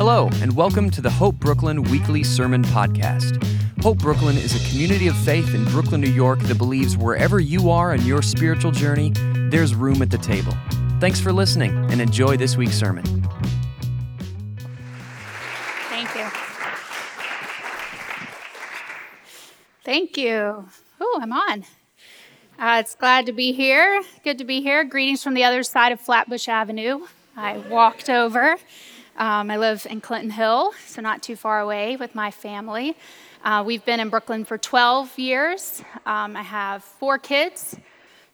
Hello, and welcome to the Hope Brooklyn Weekly Sermon Podcast. Hope Brooklyn is a community of faith in Brooklyn, New York that believes wherever you are in your spiritual journey, there's room at the table. Thanks for listening and enjoy this week's sermon. Thank you. Thank you. Oh, I'm on. Uh, it's glad to be here. Good to be here. Greetings from the other side of Flatbush Avenue. I walked over. Um, I live in Clinton Hill, so not too far away with my family. Uh, we've been in Brooklyn for 12 years. Um, I have four kids,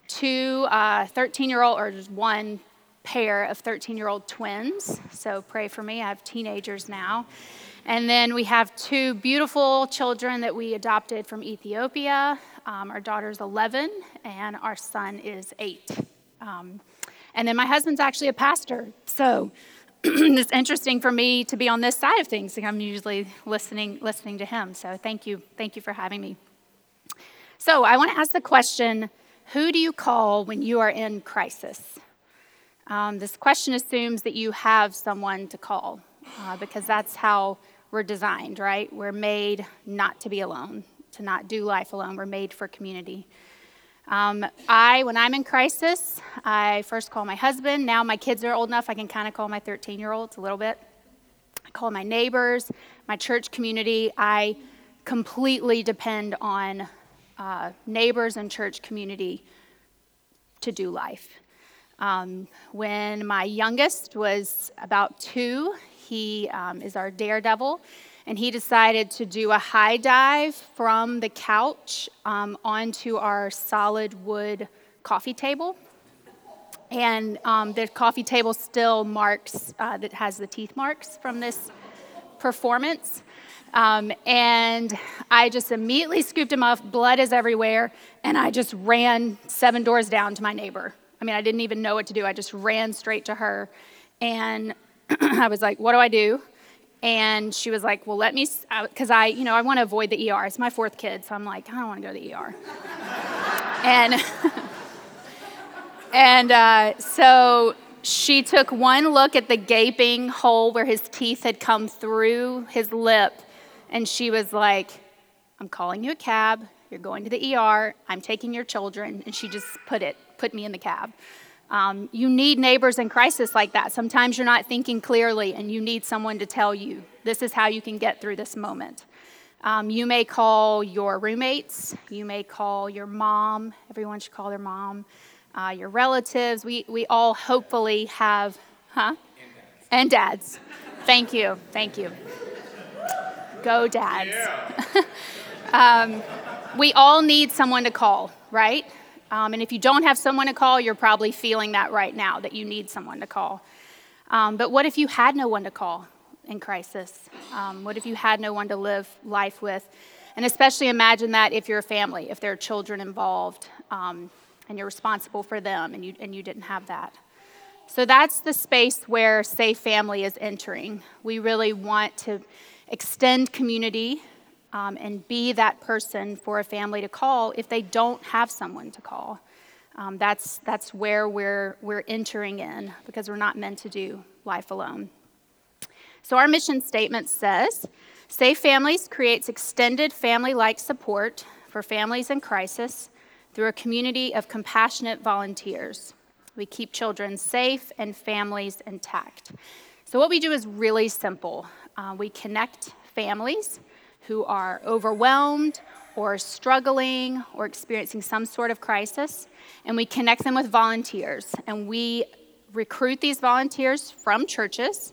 two 13 uh, year old, or just one pair of 13 year old twins. So pray for me. I have teenagers now. And then we have two beautiful children that we adopted from Ethiopia. Um, our daughter's 11, and our son is 8. Um, and then my husband's actually a pastor. So it's interesting for me to be on this side of things. I'm usually listening, listening to him. So thank you. Thank you for having me. So I want to ask the question who do you call when you are in crisis? Um, this question assumes that you have someone to call uh, because that's how we're designed, right? We're made not to be alone, to not do life alone. We're made for community. Um, I, when I'm in crisis, I first call my husband. Now my kids are old enough, I can kind of call my 13 year olds a little bit. I call my neighbors, my church community. I completely depend on uh, neighbors and church community to do life. Um, when my youngest was about two, he um, is our daredevil and he decided to do a high dive from the couch um, onto our solid wood coffee table. And um, the coffee table still marks, uh, that has the teeth marks from this performance. Um, and I just immediately scooped him up, blood is everywhere, and I just ran seven doors down to my neighbor. I mean, I didn't even know what to do. I just ran straight to her. And I was like, What do I do? And she was like, Well, let me, because I, you know, I want to avoid the ER. It's my fourth kid, so I'm like, I don't want to go to the ER. and, and uh, so she took one look at the gaping hole where his teeth had come through his lip, and she was like, I'm calling you a cab. You're going to the ER. I'm taking your children. And she just put it, put me in the cab. Um, you need neighbors in crisis like that. Sometimes you're not thinking clearly and you need someone to tell you this is how you can get through this moment. Um, you may call your roommates, you may call your mom, everyone should call their mom, uh, your relatives. We, we all hopefully have, huh? And dads. And dads. Thank you, thank you. Go, dads. Yeah. um, we all need someone to call, right? Um, and if you don't have someone to call, you're probably feeling that right now, that you need someone to call. Um, but what if you had no one to call in crisis? Um, what if you had no one to live life with? And especially imagine that if you're a family, if there are children involved, um, and you're responsible for them, and you, and you didn't have that. So that's the space where Safe Family is entering. We really want to extend community um, and be that person for a family to call if they don't have someone to call. Um, that's, that's where we're, we're entering in because we're not meant to do life alone. So, our mission statement says Safe Families creates extended family like support for families in crisis through a community of compassionate volunteers. We keep children safe and families intact. So, what we do is really simple. Uh, we connect families who are overwhelmed or struggling or experiencing some sort of crisis, and we connect them with volunteers. And we recruit these volunteers from churches.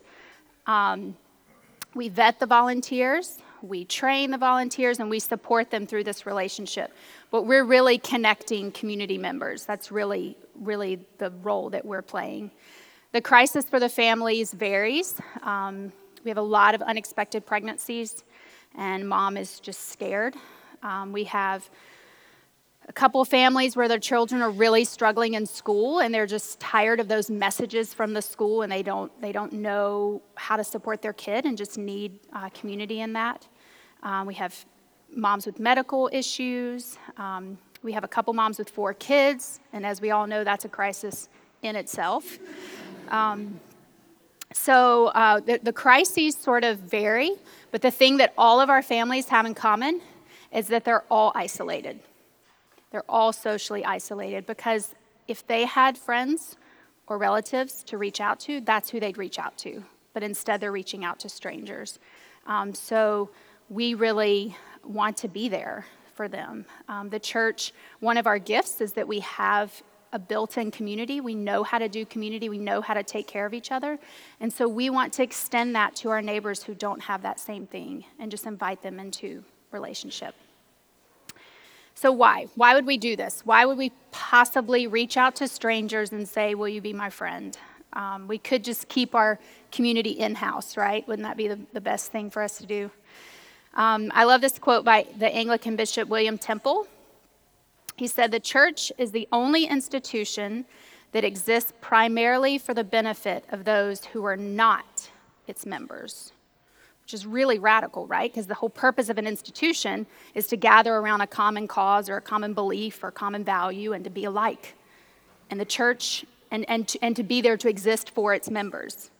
Um, we vet the volunteers, we train the volunteers, and we support them through this relationship. But we're really connecting community members. That's really, really the role that we're playing. The crisis for the families varies. Um, we have a lot of unexpected pregnancies and mom is just scared. Um, we have a couple families where their children are really struggling in school and they're just tired of those messages from the school and they don't they don't know how to support their kid and just need uh, community in that. Um, we have moms with medical issues. Um, we have a couple moms with four kids and as we all know that's a crisis in itself. Um, So uh, the, the crises sort of vary, but the thing that all of our families have in common is that they're all isolated. They're all socially isolated because if they had friends or relatives to reach out to, that's who they'd reach out to. But instead, they're reaching out to strangers. Um, so we really want to be there for them. Um, the church, one of our gifts is that we have a built in community. We know how to do community, we know how to take care of each other. And so we want to extend that to our neighbors who don't have that same thing and just invite them into relationship. So, why? Why would we do this? Why would we possibly reach out to strangers and say, Will you be my friend? Um, we could just keep our community in house, right? Wouldn't that be the, the best thing for us to do? Um, I love this quote by the Anglican Bishop William Temple. He said, The church is the only institution that exists primarily for the benefit of those who are not its members. Which is really radical, right? Because the whole purpose of an institution is to gather around a common cause or a common belief or common value and to be alike. And the church, and, and, to, and to be there to exist for its members.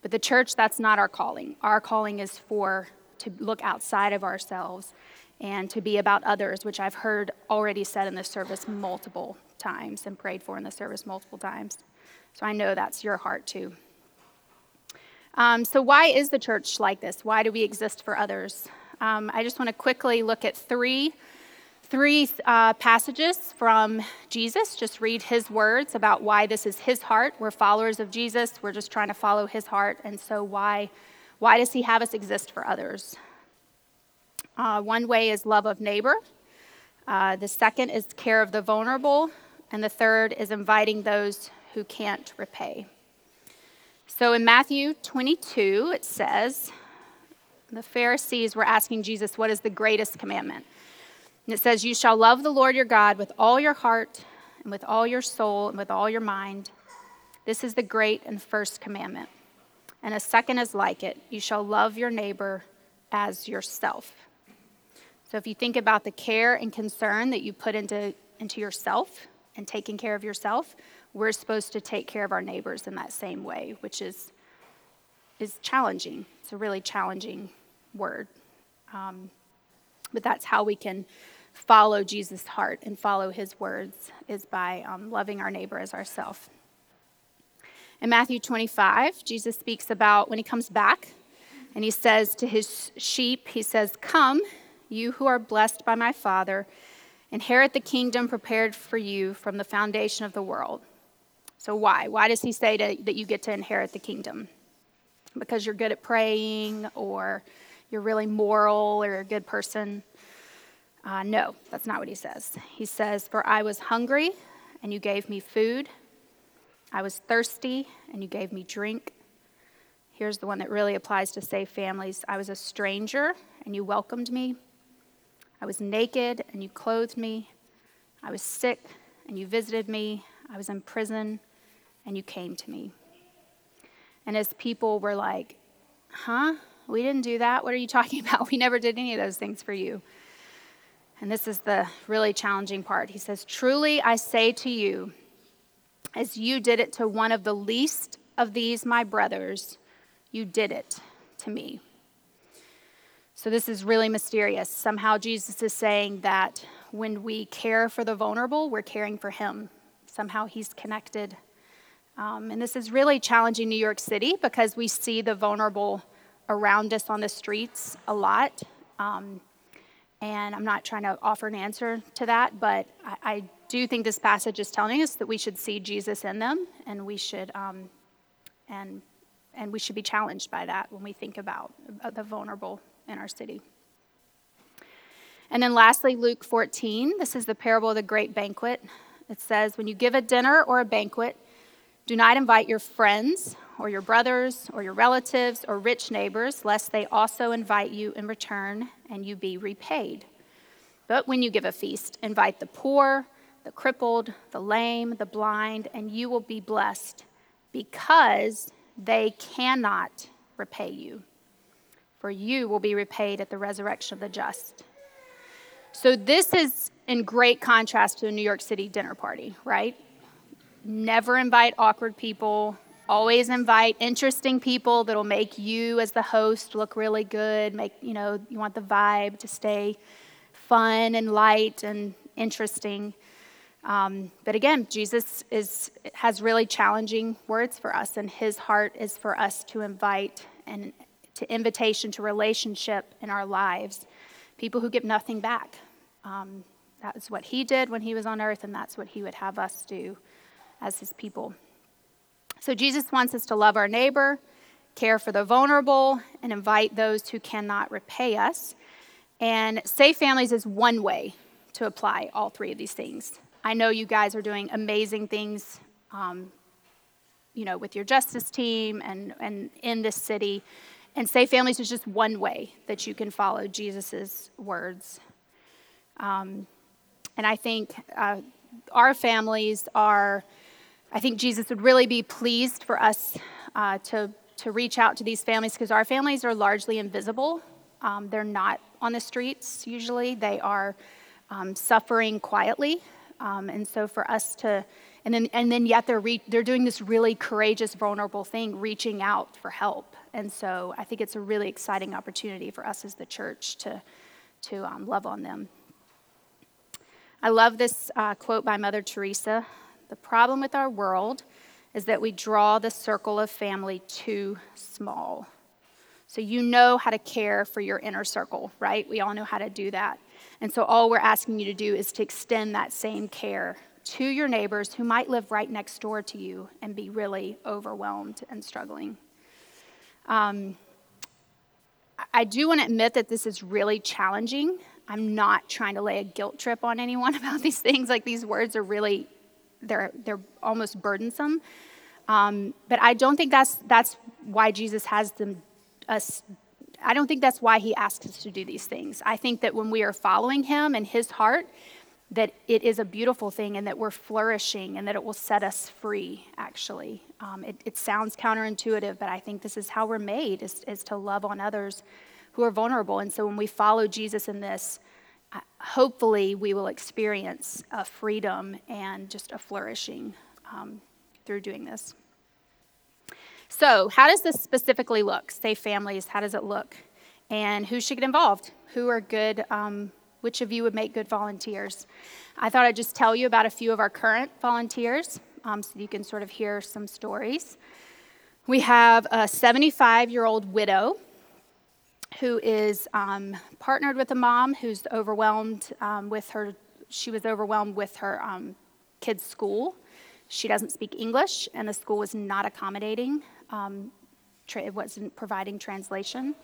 But the church, that's not our calling. Our calling is for to look outside of ourselves and to be about others, which I've heard already said in the service multiple times and prayed for in the service multiple times. So I know that's your heart too. Um, so, why is the church like this? Why do we exist for others? Um, I just want to quickly look at three, three uh, passages from Jesus. Just read his words about why this is his heart. We're followers of Jesus. We're just trying to follow his heart. And so, why, why does he have us exist for others? Uh, one way is love of neighbor. Uh, the second is care of the vulnerable. And the third is inviting those who can't repay. So in Matthew 22, it says, the Pharisees were asking Jesus, What is the greatest commandment? And it says, You shall love the Lord your God with all your heart, and with all your soul, and with all your mind. This is the great and first commandment. And a second is like it you shall love your neighbor as yourself. So if you think about the care and concern that you put into, into yourself and taking care of yourself, we're supposed to take care of our neighbors in that same way, which is, is challenging. It's a really challenging word. Um, but that's how we can follow Jesus' heart and follow his words is by um, loving our neighbor as ourselves. In Matthew 25, Jesus speaks about when he comes back and he says to his sheep, he says, Come you who are blessed by my Father, inherit the kingdom prepared for you from the foundation of the world. So, why? Why does he say to, that you get to inherit the kingdom? Because you're good at praying, or you're really moral, or you're a good person? Uh, no, that's not what he says. He says, For I was hungry, and you gave me food. I was thirsty, and you gave me drink. Here's the one that really applies to Safe Families I was a stranger, and you welcomed me. I was naked and you clothed me. I was sick and you visited me. I was in prison and you came to me. And as people were like, huh? We didn't do that. What are you talking about? We never did any of those things for you. And this is the really challenging part. He says, Truly I say to you, as you did it to one of the least of these, my brothers, you did it to me. So, this is really mysterious. Somehow, Jesus is saying that when we care for the vulnerable, we're caring for Him. Somehow, He's connected. Um, and this is really challenging New York City because we see the vulnerable around us on the streets a lot. Um, and I'm not trying to offer an answer to that, but I, I, do think this passage is telling us that we should see Jesus in them, and we should um, and and we should be challenged by that when we think about the vulnerable in our city. And then lastly, Luke 14. This is the parable of the great banquet. It says, When you give a dinner or a banquet, do not invite your friends or your brothers or your relatives or rich neighbors, lest they also invite you in return and you be repaid. But when you give a feast, invite the poor, the crippled, the lame, the blind, and you will be blessed because they cannot repay you for you will be repaid at the resurrection of the just. So, this is in great contrast to a New York City dinner party, right? Never invite awkward people, Always invite interesting people that'll make you as the host look really good. Make, you know, you want the vibe to stay fun and light and interesting. Um, but again, Jesus is, has really challenging words for us, and his heart is for us to invite and to invitation to relationship in our lives. People who give nothing back. Um, that was what he did when he was on earth, and that's what he would have us do as his people. So Jesus wants us to love our neighbor, care for the vulnerable, and invite those who cannot repay us. And Safe Families is one way to apply all three of these things. I know you guys are doing amazing things, um, you know, with your justice team and, and in this city. And Safe Families is just one way that you can follow Jesus' words. Um, and I think uh, our families are I think Jesus would really be pleased for us uh, to, to reach out to these families because our families are largely invisible. Um, they're not on the streets usually, they are um, suffering quietly. Um, and so for us to, and then, and then yet they're, re- they're doing this really courageous, vulnerable thing, reaching out for help. And so I think it's a really exciting opportunity for us as the church to, to um, love on them. I love this uh, quote by Mother Teresa. The problem with our world is that we draw the circle of family too small. So you know how to care for your inner circle, right? We all know how to do that. And so all we're asking you to do is to extend that same care to your neighbors who might live right next door to you and be really overwhelmed and struggling. Um, I do want to admit that this is really challenging. I'm not trying to lay a guilt trip on anyone about these things. Like these words are really they're, they're almost burdensome. Um, but I don't think that's, that's why Jesus has them, us, I don't think that's why he asks us to do these things. I think that when we are following him and his heart, that it is a beautiful thing and that we're flourishing and that it will set us free, actually. Um, it, it, sounds counterintuitive, but I think this is how we're made, is, is to love on others who are vulnerable. And so when we follow Jesus in this, hopefully we will experience a freedom and just a flourishing um, through doing this. So, how does this specifically look? Safe Families, how does it look? And who should get involved? Who are good? Um, which of you would make good volunteers? I thought I'd just tell you about a few of our current volunteers um, so you can sort of hear some stories. We have a 75 year old widow who is um, partnered with a mom who's overwhelmed um, with her, she was overwhelmed with her um, kids' school. She doesn't speak English, and the school was not accommodating, um, tra- it wasn't providing translation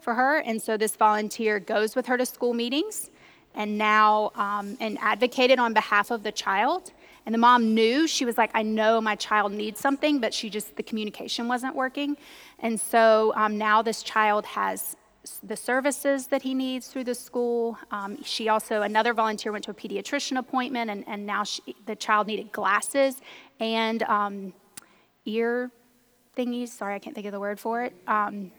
for her. And so this volunteer goes with her to school meetings and now um, and advocated on behalf of the child. And the mom knew, she was like, I know my child needs something, but she just, the communication wasn't working. And so um, now this child has the services that he needs through the school. Um, she also, another volunteer went to a pediatrician appointment, and, and now she, the child needed glasses and um, ear thingies. Sorry, I can't think of the word for it. Um,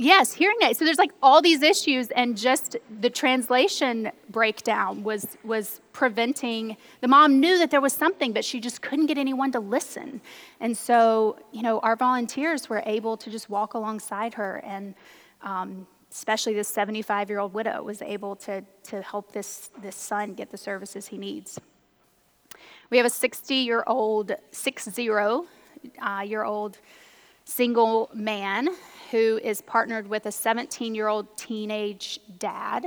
yes, hearing aids. So there's like all these issues, and just the translation breakdown was was preventing. The mom knew that there was something, but she just couldn't get anyone to listen. And so, you know, our volunteers were able to just walk alongside her and um, especially this 75 year old widow, was able to, to help this, this son get the services he needs. We have a 60 year old, six zero uh, year old single man who is partnered with a 17 year old teenage dad.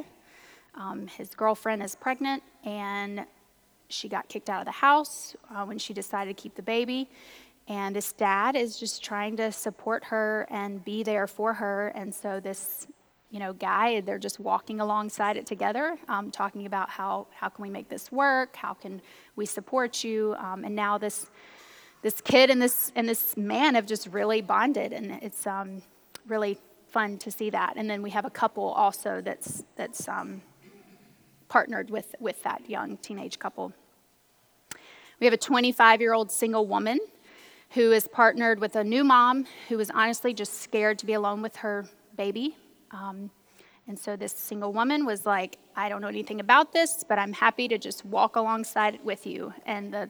Um, his girlfriend is pregnant and she got kicked out of the house uh, when she decided to keep the baby. And this dad is just trying to support her and be there for her. And so this, you know, guy, they're just walking alongside it together, um, talking about how how can we make this work? How can we support you? Um, and now this this kid and this and this man have just really bonded, and it's um, really fun to see that. And then we have a couple also that's that's um, partnered with with that young teenage couple. We have a 25 year old single woman who is partnered with a new mom who was honestly just scared to be alone with her baby. Um, And so this single woman was like, I don't know anything about this, but I'm happy to just walk alongside with you. And the,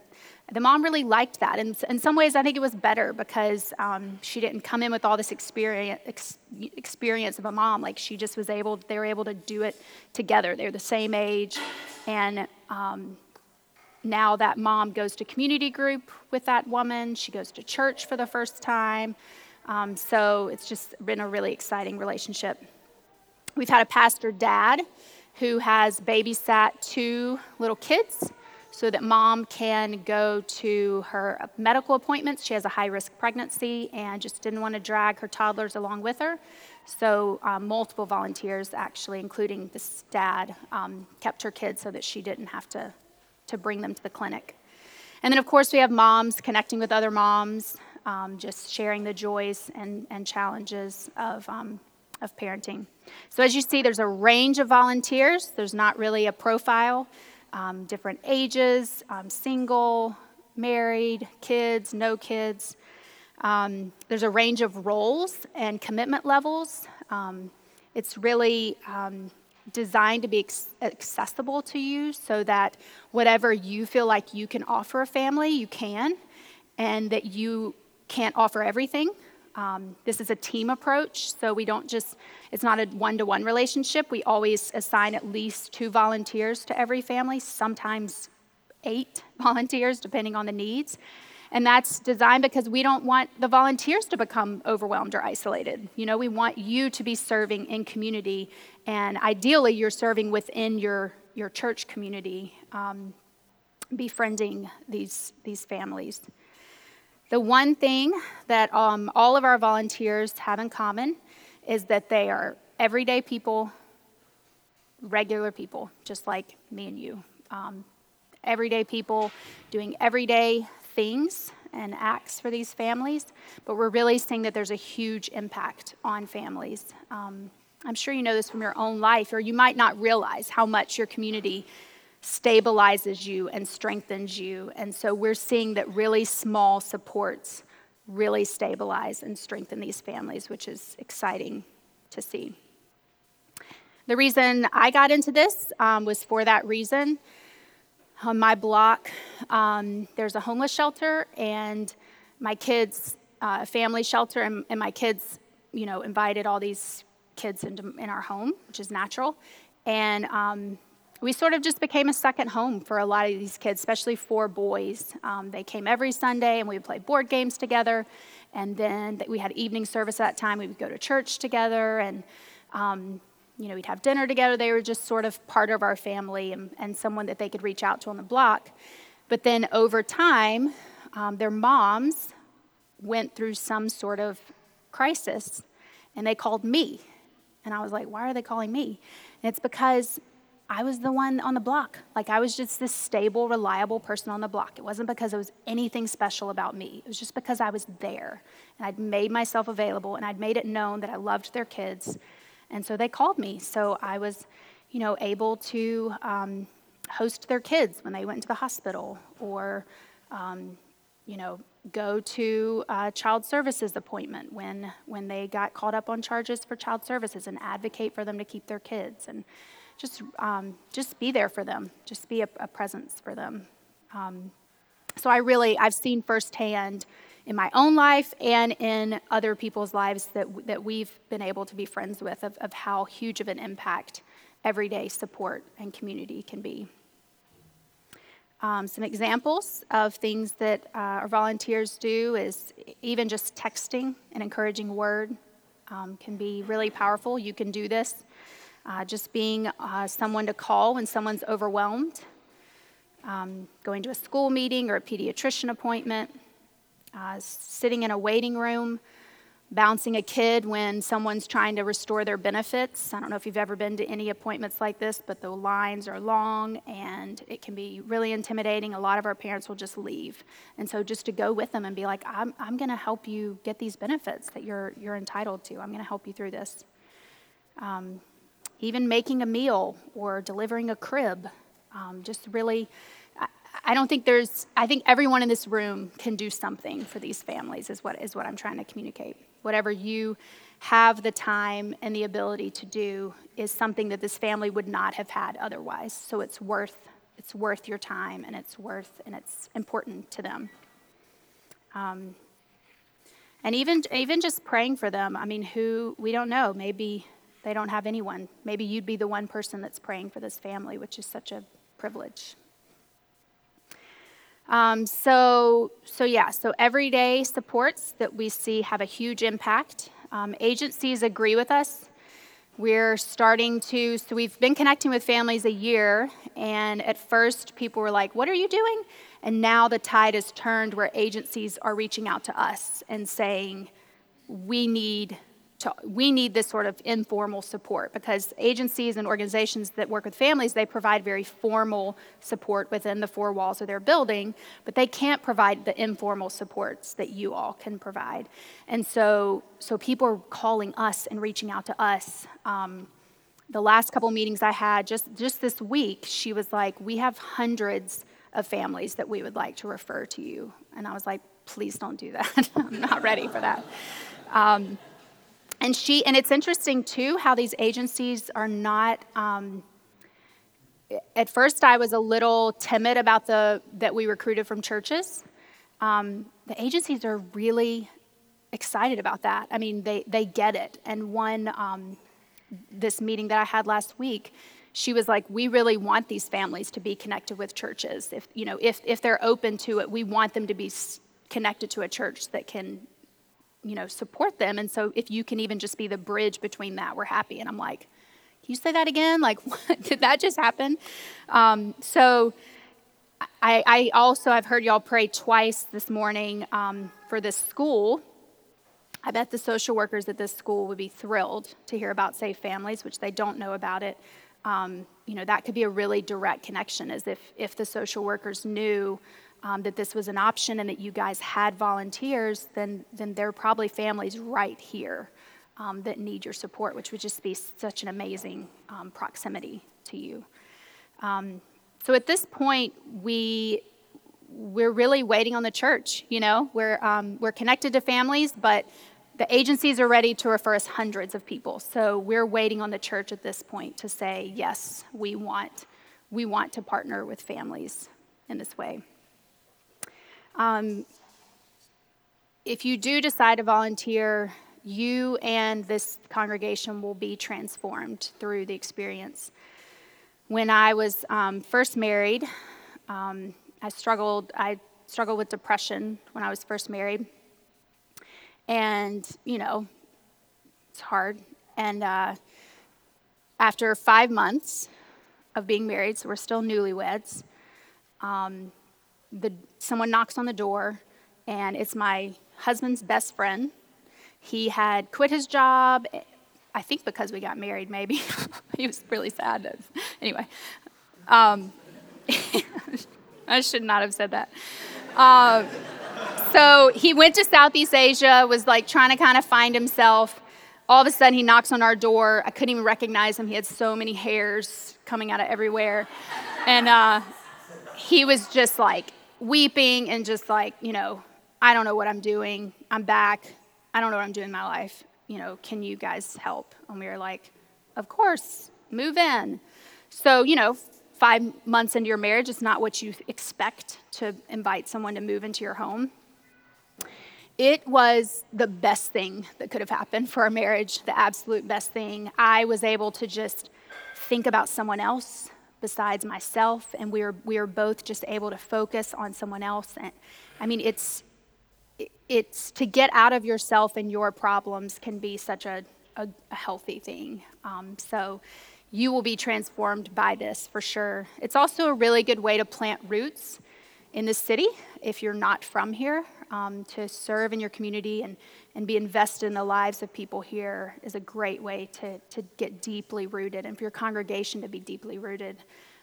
the mom really liked that. And in some ways, I think it was better because um, she didn't come in with all this experience, ex- experience of a mom. Like she just was able, they were able to do it together. They're the same age. And um, now that mom goes to community group with that woman. She goes to church for the first time. Um, so it's just been a really exciting relationship. We've had a pastor dad who has babysat two little kids so that mom can go to her medical appointments. She has a high risk pregnancy and just didn't want to drag her toddlers along with her. So, um, multiple volunteers, actually, including this dad, um, kept her kids so that she didn't have to, to bring them to the clinic. And then, of course, we have moms connecting with other moms, um, just sharing the joys and, and challenges of um, of parenting. So, as you see, there's a range of volunteers. There's not really a profile, um, different ages, um, single, married, kids, no kids. Um, there's a range of roles and commitment levels. Um, it's really um, designed to be accessible to you so that whatever you feel like you can offer a family, you can, and that you can't offer everything. Um, this is a team approach, so we don't just, it's not a one to one relationship. We always assign at least two volunteers to every family, sometimes eight volunteers, depending on the needs. And that's designed because we don't want the volunteers to become overwhelmed or isolated. You know, we want you to be serving in community, and ideally, you're serving within your, your church community, um, befriending these, these families. The one thing that um, all of our volunteers have in common is that they are everyday people, regular people, just like me and you. Um, everyday people doing everyday things and acts for these families, but we're really seeing that there's a huge impact on families. Um, I'm sure you know this from your own life, or you might not realize how much your community stabilizes you and strengthens you. And so we're seeing that really small supports really stabilize and strengthen these families, which is exciting to see. The reason I got into this um, was for that reason. On my block, um, there's a homeless shelter, and my kids' uh, family shelter, and, and, my kids, you know, invited all these kids into in our home, which is natural. And um, we sort of just became a second home for a lot of these kids, especially for boys. Um, they came every Sunday and we would play board games together. And then we had evening service at that time. We would go to church together and, um, you know, we'd have dinner together. They were just sort of part of our family and, and someone that they could reach out to on the block. But then over time, um, their moms went through some sort of crisis and they called me. And I was like, why are they calling me? And it's because I was the one on the block. Like I was just this stable, reliable person on the block. It wasn't because it was anything special about me. It was just because I was there and I'd made myself available and I'd made it known that I loved their kids. And so they called me. So I was, you know, able to um, host their kids when they went to the hospital or, um, you know, go to a child services appointment when, when they got caught up on charges for child services and advocate for them to keep their kids. And just um, just be there for them, just be a, a presence for them. Um, so I really I've seen firsthand in my own life and in other people's lives that that we've been able to be friends with of, of how huge of an impact everyday support and community can be. Um, some examples of things that uh, our volunteers do is even just texting an encouraging word um, can be really powerful. You can do this uh, just being uh, someone to call when someone's overwhelmed, um, going to a school meeting or a pediatrician appointment, uh, sitting in a waiting room, bouncing a kid when someone's trying to restore their benefits. I don't know if you've ever been to any appointments like this, but the lines are long and it can be really intimidating. A lot of our parents will just leave. And so just to go with them and be like, I'm, I'm going to help you get these benefits that you're, you're entitled to, I'm going to help you through this. Um, even making a meal or delivering a crib. Um, just really, I don't think there's, I think everyone in this room can do something for these families, is what, is what I'm trying to communicate. Whatever you have the time and the ability to do is something that this family would not have had otherwise. So it's worth, it's worth your time and it's worth, and it's important to them. Um, and even, even just praying for them, I mean, who, we don't know, maybe they don't have anyone. Maybe you'd be the one person that's praying for this family, which is such a privilege. Um, so, so yeah, so everyday supports that we see have a huge impact. Um, agencies agree with us. We're starting to, so we've been connecting with families a year, and at first people were like, What are you doing? And now the tide has turned where agencies are reaching out to us and saying, We need to, we need this sort of informal support because agencies and organizations that work with families they provide very formal support within the four walls of their building but they can't provide the informal supports that you all can provide. And so so people are calling us and reaching out to us. Um, the last couple meetings i had just just this week she was like we have hundreds of families that we would like to refer to you. And i was like please don't do that. I'm not ready for that. Um, and she and it's interesting too how these agencies are not um, at first i was a little timid about the that we recruited from churches. Um, the agencies are really excited about that. I mean they they get it. And one um, this meeting that i had last week she was like we really want these families to be connected with churches. If you know if if they're open to it we want them to be connected to a church that can you know, support them. And so if you can even just be the bridge between that, we're happy. And I'm like, can you say that again? Like, what? did that just happen? Um, so I, I, also, I've heard y'all pray twice this morning um, for this school. I bet the social workers at this school would be thrilled to hear about Safe Families, which they don't know about it. Um, you know, that could be a really direct connection, as if, if the social workers knew um, that this was an option and that you guys had volunteers, then, then there are probably families right here um, that need your support, which would just be such an amazing um, proximity to you. Um, so at this point, we we're really waiting on the church. You know, we're um, we're connected to families, but the agencies are ready to refer us hundreds of people. So we're waiting on the church at this point to say yes, we want we want to partner with families in this way. Um, if you do decide to volunteer, you and this congregation will be transformed through the experience. When I was um, first married, um, I struggled. I struggled with depression when I was first married, and you know, it's hard. And uh, after five months of being married, so we're still newlyweds. Um, the, someone knocks on the door, and it's my husband's best friend. He had quit his job, I think because we got married, maybe. he was really sad. Anyway, um, I should not have said that. Uh, so he went to Southeast Asia, was like trying to kind of find himself. All of a sudden, he knocks on our door. I couldn't even recognize him. He had so many hairs coming out of everywhere. And uh, he was just like weeping and just like, you know, I don't know what I'm doing. I'm back. I don't know what I'm doing in my life. You know, can you guys help? And we were like, of course, move in. So, you know, five months into your marriage, it's not what you expect to invite someone to move into your home. It was the best thing that could have happened for our marriage, the absolute best thing. I was able to just think about someone else besides myself, and we are we were both just able to focus on someone else. And I mean, it's it's to get out of yourself and your problems can be such a a, a healthy thing. Um, so you will be transformed by this for sure. It's also a really good way to plant roots in the city if you're not from here. Um, to serve in your community and, and be invested in the lives of people here is a great way to, to get deeply rooted and for your congregation to be deeply rooted.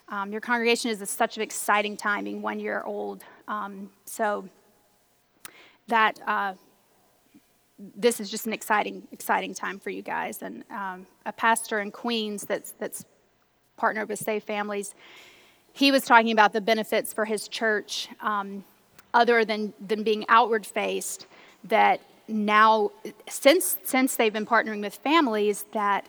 Um, your congregation is a, such an exciting time, being one year old. Um, so that uh, this is just an exciting, exciting time for you guys. And um, a pastor in Queens that's that's partnered with Safe Families he was talking about the benefits for his church, um, other than, than being outward faced, that now, since, since they've been partnering with families, that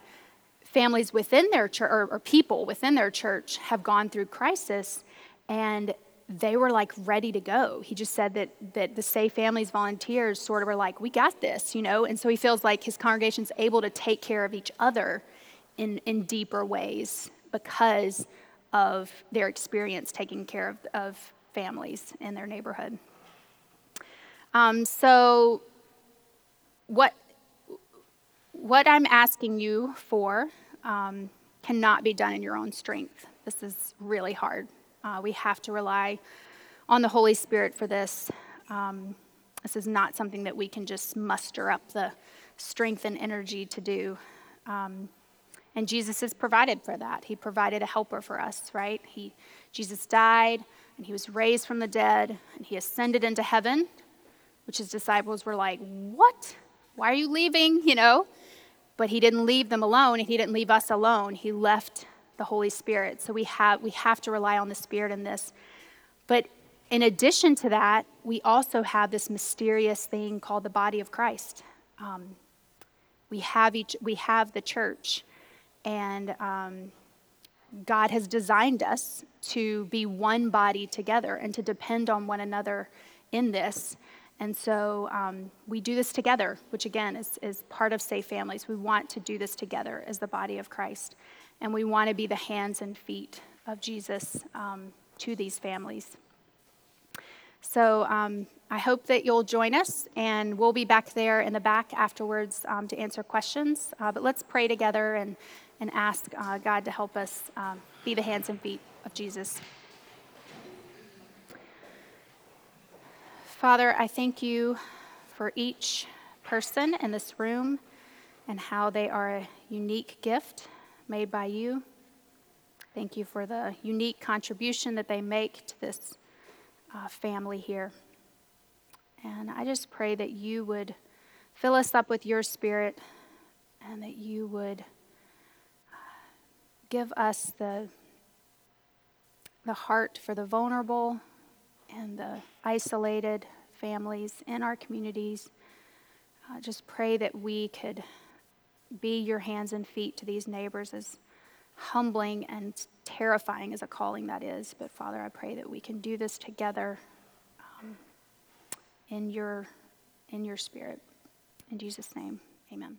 families within their church, or, or people within their church, have gone through crisis and they were like ready to go. He just said that that the Safe Families volunteers sort of were like, "We got this," you know. And so he feels like his congregation's able to take care of each other in in deeper ways because of their experience taking care of, of families in their neighborhood. Um, so, what what I'm asking you for um, cannot be done in your own strength. This is really hard. Uh, we have to rely on the Holy Spirit for this. Um, this is not something that we can just muster up the strength and energy to do. And Jesus has provided for that. He provided a helper for us, right? He, Jesus died and he was raised from the dead and he ascended into heaven, which his disciples were like, What? Why are you leaving? You know? But he didn't leave them alone and he didn't leave us alone. He left the Holy Spirit. So we have, we have to rely on the Spirit in this. But in addition to that, we also have this mysterious thing called the body of Christ. Um, we have each, we have the church, and um, God has designed us to be one body together and to depend on one another in this. And so um, we do this together, which again is, is part of Safe Families. We want to do this together as the body of Christ. And we want to be the hands and feet of Jesus um, to these families. So um, I hope that you'll join us, and we'll be back there in the back afterwards um, to answer questions. Uh, but let's pray together and, and ask uh, God to help us um, be the hands and feet of Jesus. Father, I thank you for each person in this room and how they are a unique gift made by you. Thank you for the unique contribution that they make to this uh, family here. And I just pray that you would fill us up with your spirit and that you would give us the, the heart for the vulnerable and the isolated families in our communities. Uh, just pray that we could be your hands and feet to these neighbors as humbling and terrifying as a calling that is. But Father, I pray that we can do this together um, in your in your spirit. In Jesus' name, amen.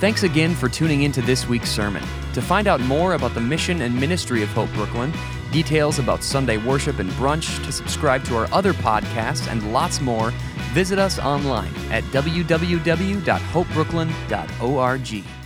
Thanks again for tuning into this week's sermon. To find out more about the mission and ministry of Hope Brooklyn, details about Sunday worship and brunch, to subscribe to our other podcasts, and lots more, visit us online at www.hopebrooklyn.org.